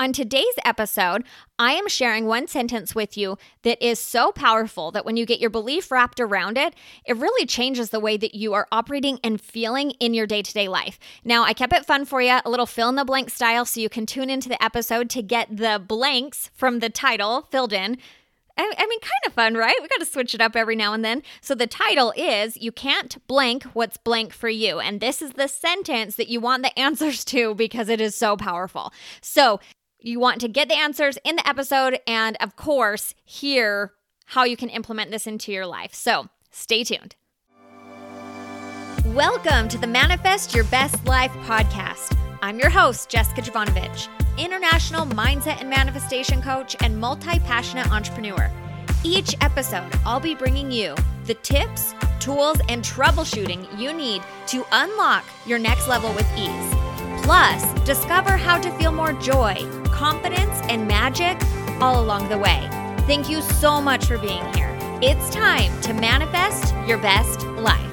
On today's episode, I am sharing one sentence with you that is so powerful that when you get your belief wrapped around it, it really changes the way that you are operating and feeling in your day to day life. Now, I kept it fun for you, a little fill in the blank style, so you can tune into the episode to get the blanks from the title filled in. I, mean, kind of fun, right? We got to switch it up every now and then. So the title is You Can't Blank What's Blank for You. And this is the sentence that you want the answers to because it is so powerful. So you want to get the answers in the episode and, of course, hear how you can implement this into your life. So stay tuned. Welcome to the Manifest Your Best Life podcast. I'm your host, Jessica Jovanovich, international mindset and manifestation coach and multi passionate entrepreneur. Each episode, I'll be bringing you the tips, tools, and troubleshooting you need to unlock your next level with ease. Plus, discover how to feel more joy, confidence, and magic all along the way. Thank you so much for being here. It's time to manifest your best life.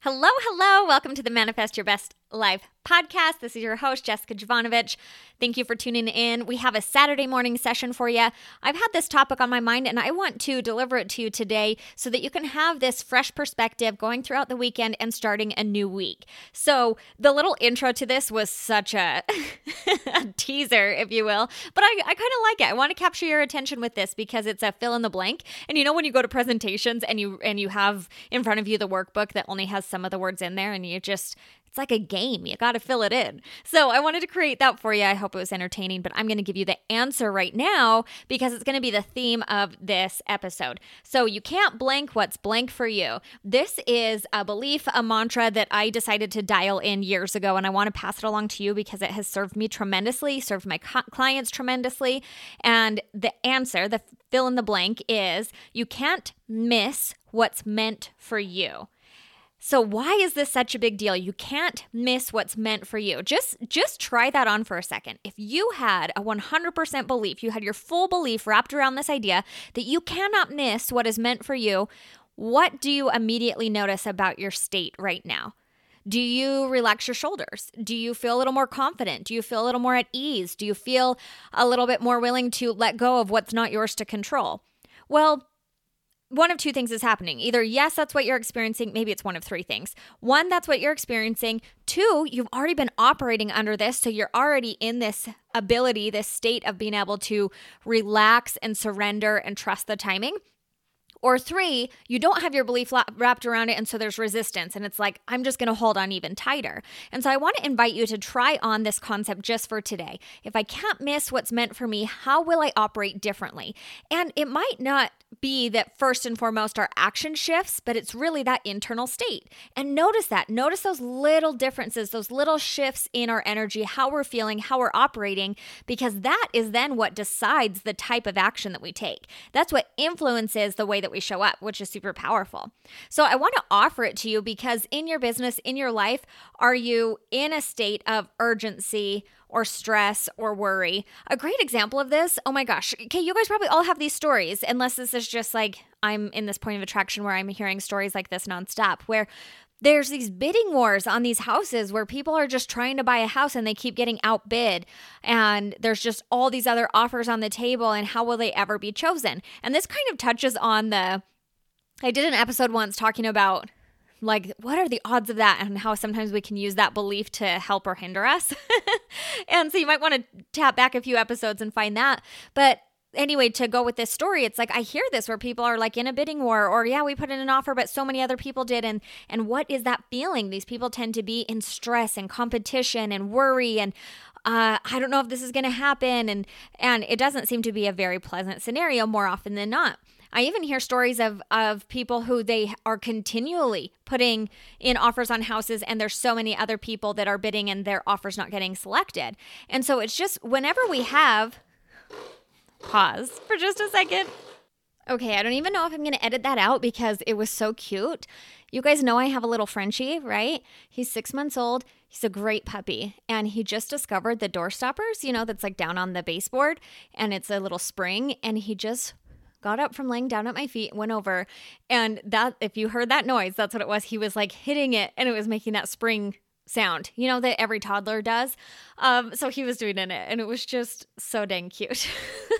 Hello, hello. Welcome to the Manifest Your Best Life podcast. This is your host, Jessica Jovanovich. Thank you for tuning in. We have a Saturday morning session for you. I've had this topic on my mind and I want to deliver it to you today so that you can have this fresh perspective going throughout the weekend and starting a new week. So, the little intro to this was such a, a teaser, if you will, but I, I kind of like it. I want to capture your attention with this because it's a fill in the blank. And you know, when you go to presentations and you and you have in front of you the workbook that only has some of the words in there and you just it's like a game. You got to fill it in. So I wanted to create that for you. I hope it was entertaining, but I'm going to give you the answer right now because it's going to be the theme of this episode. So you can't blank what's blank for you. This is a belief, a mantra that I decided to dial in years ago, and I want to pass it along to you because it has served me tremendously, served my clients tremendously. And the answer, the fill in the blank, is you can't miss what's meant for you. So why is this such a big deal? You can't miss what's meant for you. Just just try that on for a second. If you had a 100% belief, you had your full belief wrapped around this idea that you cannot miss what is meant for you, what do you immediately notice about your state right now? Do you relax your shoulders? Do you feel a little more confident? Do you feel a little more at ease? Do you feel a little bit more willing to let go of what's not yours to control? Well, one of two things is happening. Either, yes, that's what you're experiencing. Maybe it's one of three things. One, that's what you're experiencing. Two, you've already been operating under this. So you're already in this ability, this state of being able to relax and surrender and trust the timing. Or three, you don't have your belief wrapped around it, and so there's resistance, and it's like, I'm just gonna hold on even tighter. And so I wanna invite you to try on this concept just for today. If I can't miss what's meant for me, how will I operate differently? And it might not be that first and foremost our action shifts, but it's really that internal state. And notice that. Notice those little differences, those little shifts in our energy, how we're feeling, how we're operating, because that is then what decides the type of action that we take. That's what influences the way that we show up, which is super powerful. So I want to offer it to you because in your business, in your life, are you in a state of urgency? or stress or worry. A great example of this, oh my gosh, okay, you guys probably all have these stories, unless this is just like I'm in this point of attraction where I'm hearing stories like this nonstop, where there's these bidding wars on these houses where people are just trying to buy a house and they keep getting outbid. And there's just all these other offers on the table and how will they ever be chosen? And this kind of touches on the i did an episode once talking about like what are the odds of that and how sometimes we can use that belief to help or hinder us? And so you might want to tap back a few episodes and find that. But anyway to go with this story it's like i hear this where people are like in a bidding war or yeah we put in an offer but so many other people did and and what is that feeling these people tend to be in stress and competition and worry and uh, I don't know if this is going to happen, and and it doesn't seem to be a very pleasant scenario more often than not. I even hear stories of of people who they are continually putting in offers on houses and there's so many other people that are bidding and their offers not getting selected. And so it's just whenever we have pause for just a second. Okay, I don't even know if I'm to edit that out because it was so cute. You guys know I have a little Frenchie, right? He's six months old. He's a great puppy. And he just discovered the door stoppers, you know, that's like down on the baseboard and it's a little spring. And he just got up from laying down at my feet, went over, and that if you heard that noise, that's what it was. He was like hitting it and it was making that spring sound, you know, that every toddler does. Um, so he was doing it, and it was just so dang cute.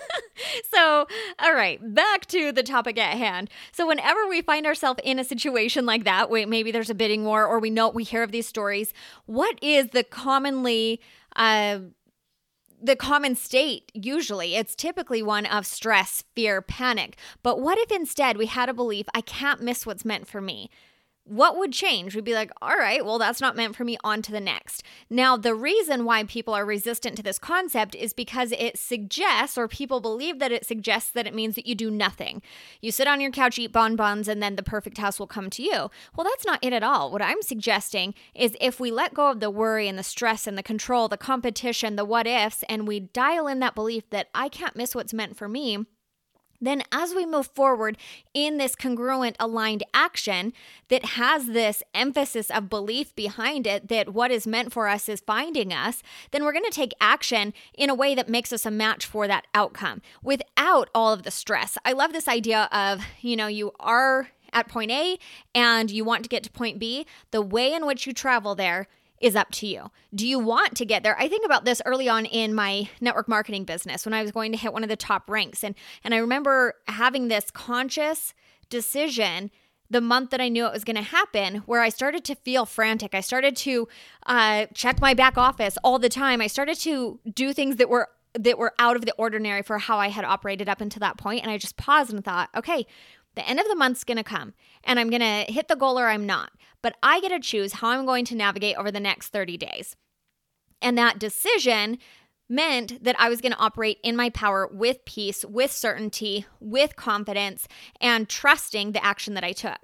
so, all right, back to the topic at hand. So, whenever we find ourselves in a situation like that, where maybe there's a bidding war, or we know we hear of these stories, what is the commonly uh, the common state usually? It's typically one of stress fear panic. But what if instead we had a belief i can't miss what's meant for me what would change? We'd be like, all right, well, that's not meant for me, on to the next. Now, the reason why people are resistant to this concept is because it suggests, or people believe that it suggests that it means that you do nothing. You sit on your couch, eat bonbons, and then the perfect house will come to you. Well, that's not it at all. What I'm suggesting is if we let go of the worry and the stress and the control, the competition, the what ifs, and we dial in that belief that I can't miss what's meant for me then, as we move forward in this congruent, aligned action that has this emphasis of belief behind it that what is meant for us is finding us, then we're going to take action in a way that makes us a match for that outcome without all of the stress. I love this idea of, you know, you are at point A and you want to get to point B. The way in which you travel there is up to you. Do you want to get there? I think about this early on in my network marketing business when I was going to hit one of the top ranks and and I remember having this conscious decision the month that I knew it was going to happen, where I started to feel frantic. I started to uh, check my back office all the time. I started to do things that were that were out of the ordinary for how I had operated up until that point, and I just paused and thought, okay, the end of the month's going to come and I'm going to hit the goal or I'm not. But I get to choose how I'm going to navigate over the next 30 days. And that decision meant that I was going to operate in my power with peace, with certainty, with confidence, and trusting the action that I took.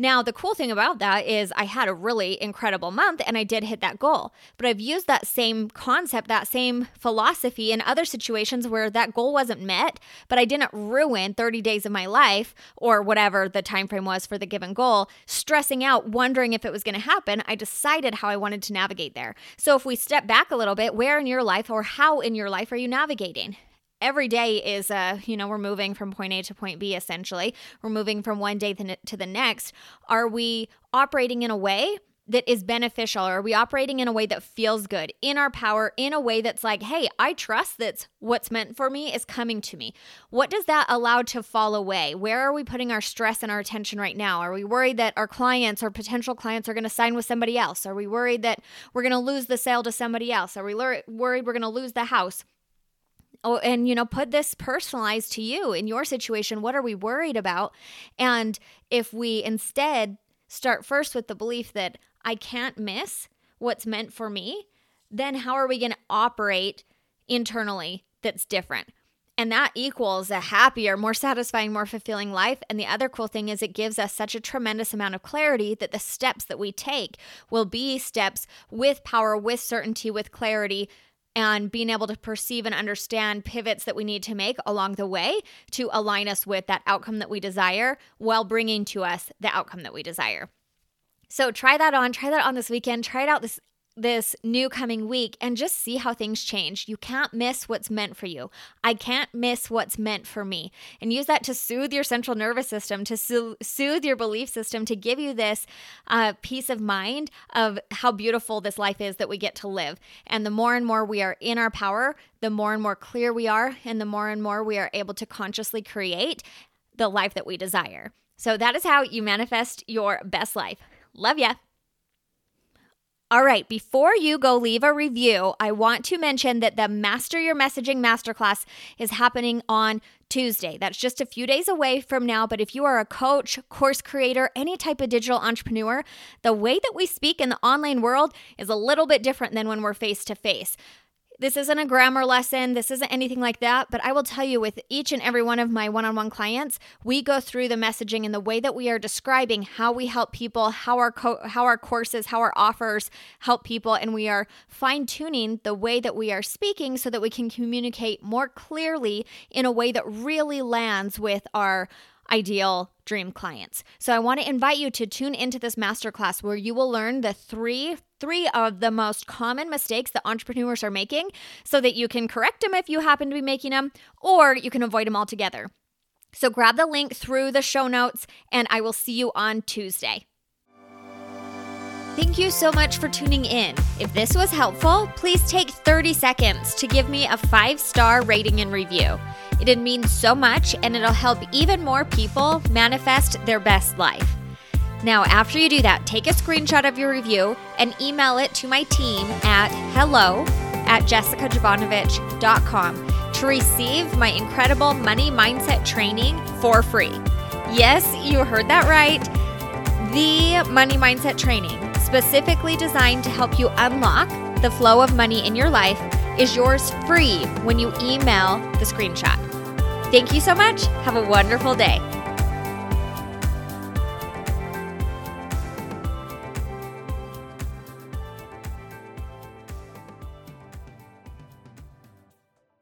Now, the cool thing about that is I had a really incredible month and I did hit that goal. But I've used that same concept, that same philosophy in other situations where that goal wasn't met, but I didn't ruin 30 days of my life or whatever the time frame was for the given goal, stressing out, wondering if it was going to happen. I decided how I wanted to navigate there. So if we step back a little bit, where in your life or how in your life are you navigating? Every day is uh you know we're moving from point a to point b essentially. We're moving from one day to the next. Are we operating in a way that is beneficial? Are we operating in a way that feels good in our power in a way that's like hey i trust that what's meant for me is coming to me. What does that allow to fall away? Where are we putting our stress and our attention right now? Are we worried that our clients or potential clients are going to sign with somebody else? Are we worried that we're going to lose the sale to somebody else? Are we worried we're going to lose the house oh, and you know put this personalized to you in your situation what are we worried about and if we instead start first with the belief that i can't miss what's meant for me then how are we going to operate internally that's different and that equals a happier, more satisfying, more fulfilling life. And the other cool thing is it gives us such a tremendous amount of clarity that the steps that we take will be steps with power, with certainty, with clarity and being able to perceive and understand pivots that we need to make along the way to align us with that outcome that we desire while bringing to us the outcome that we desire. So try that on, try that on this weekend, try it out this this new coming week and just see how things change. You can't miss what's meant for you. I can't miss what's meant for me. And use that to soothe your central nervous system, to so- soothe your belief system, to give you this uh, peace of mind of how beautiful this life is that we get to live. And the more and more we are in our power, the more and more clear we are, and the more and more we are able to consciously create the life that we desire. So that is how you manifest your best life. Love ya. All right, before you go leave a review, I want to mention that the Master Your Messaging Masterclass is happening on Tuesday. That's just a few days away from now. But if you are a coach, course creator, any type of digital entrepreneur, the way that we speak in the online world is a little bit different than when we're face to face. This isn't a grammar lesson. This isn't anything like that. But I will tell you, with each and every one of my one on one clients, we go through the messaging and the way that we are describing how we help people, how our, co- how our courses, how our offers help people. And we are fine tuning the way that we are speaking so that we can communicate more clearly in a way that really lands with our ideal dream clients. So I want to invite you to tune into this masterclass where you will learn the three three of the most common mistakes that entrepreneurs are making so that you can correct them if you happen to be making them or you can avoid them altogether. So grab the link through the show notes and I will see you on Tuesday. Thank you so much for tuning in. If this was helpful, please take 30 seconds to give me a five star rating and review. It'd mean so much and it'll help even more people manifest their best life. Now, after you do that, take a screenshot of your review and email it to my team at hello at jessicajovanovich.com to receive my incredible money mindset training for free. Yes, you heard that right. The money mindset training, specifically designed to help you unlock the flow of money in your life, is yours free when you email the screenshot. Thank you so much. Have a wonderful day.